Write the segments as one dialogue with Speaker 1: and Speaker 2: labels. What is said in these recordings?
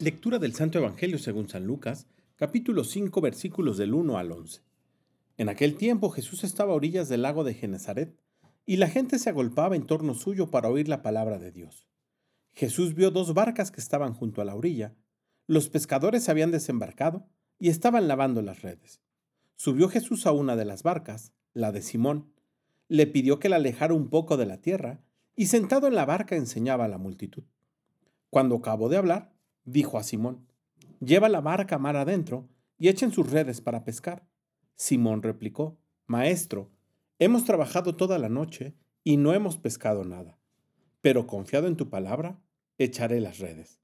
Speaker 1: Lectura del Santo Evangelio según San Lucas, capítulo 5, versículos del 1 al 11. En aquel tiempo Jesús estaba a orillas del lago de Genezaret, y la gente se agolpaba en torno suyo para oír la palabra de Dios. Jesús vio dos barcas que estaban junto a la orilla. Los pescadores habían desembarcado y estaban lavando las redes. Subió Jesús a una de las barcas, la de Simón, le pidió que la alejara un poco de la tierra, y sentado en la barca enseñaba a la multitud. Cuando acabó de hablar, dijo a Simón, Lleva la barca mar adentro y echen sus redes para pescar. Simón replicó, Maestro, hemos trabajado toda la noche y no hemos pescado nada, pero confiado en tu palabra, echaré las redes.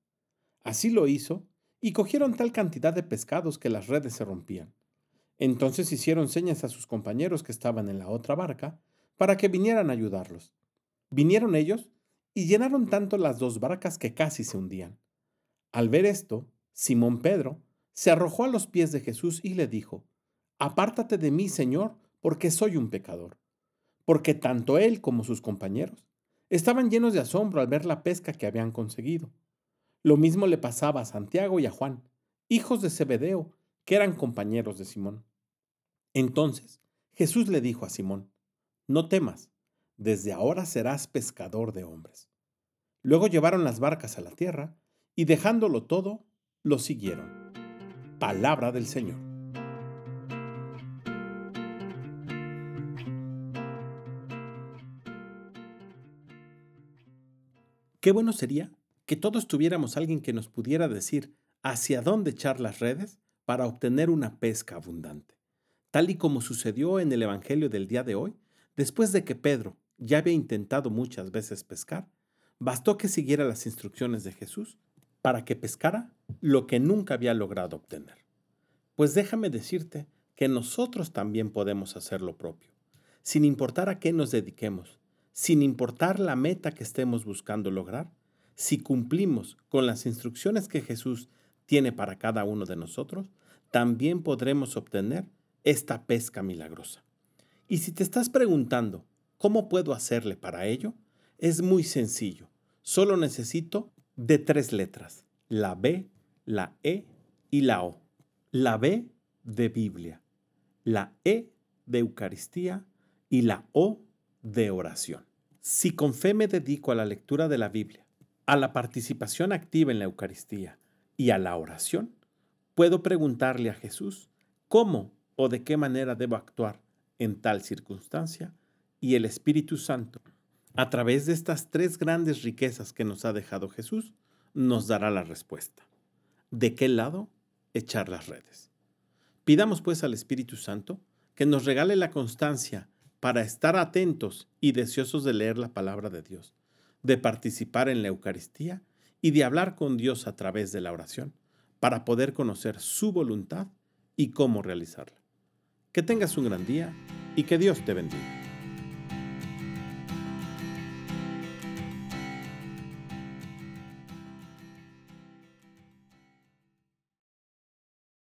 Speaker 1: Así lo hizo, y cogieron tal cantidad de pescados que las redes se rompían. Entonces hicieron señas a sus compañeros que estaban en la otra barca para que vinieran a ayudarlos. Vinieron ellos y llenaron tanto las dos barcas que casi se hundían. Al ver esto, Simón Pedro se arrojó a los pies de Jesús y le dijo, Apártate de mí, Señor, porque soy un pecador. Porque tanto él como sus compañeros estaban llenos de asombro al ver la pesca que habían conseguido. Lo mismo le pasaba a Santiago y a Juan, hijos de Zebedeo, que eran compañeros de Simón. Entonces Jesús le dijo a Simón, No temas, desde ahora serás pescador de hombres. Luego llevaron las barcas a la tierra, y dejándolo todo, lo siguieron. Palabra del Señor. Qué bueno sería que todos tuviéramos alguien que nos pudiera decir hacia dónde echar las redes para obtener una pesca abundante, tal y como sucedió en el Evangelio del día de hoy, después de que Pedro ya había intentado muchas veces pescar, bastó que siguiera las instrucciones de Jesús para que pescara lo que nunca había logrado obtener. Pues déjame decirte que nosotros también podemos hacer lo propio, sin importar a qué nos dediquemos, sin importar la meta que estemos buscando lograr, si cumplimos con las instrucciones que Jesús tiene para cada uno de nosotros, también podremos obtener esta pesca milagrosa. Y si te estás preguntando, ¿cómo puedo hacerle para ello? Es muy sencillo. Solo necesito de tres letras, la B, la E y la O. La B de Biblia, la E de Eucaristía y la O de oración. Si con fe me dedico a la lectura de la Biblia, a la participación activa en la Eucaristía y a la oración, puedo preguntarle a Jesús cómo o de qué manera debo actuar en tal circunstancia y el Espíritu Santo a través de estas tres grandes riquezas que nos ha dejado Jesús, nos dará la respuesta. ¿De qué lado echar las redes? Pidamos pues al Espíritu Santo que nos regale la constancia para estar atentos y deseosos de leer la palabra de Dios, de participar en la Eucaristía y de hablar con Dios a través de la oración, para poder conocer su voluntad y cómo realizarla. Que tengas un gran día y que Dios te bendiga.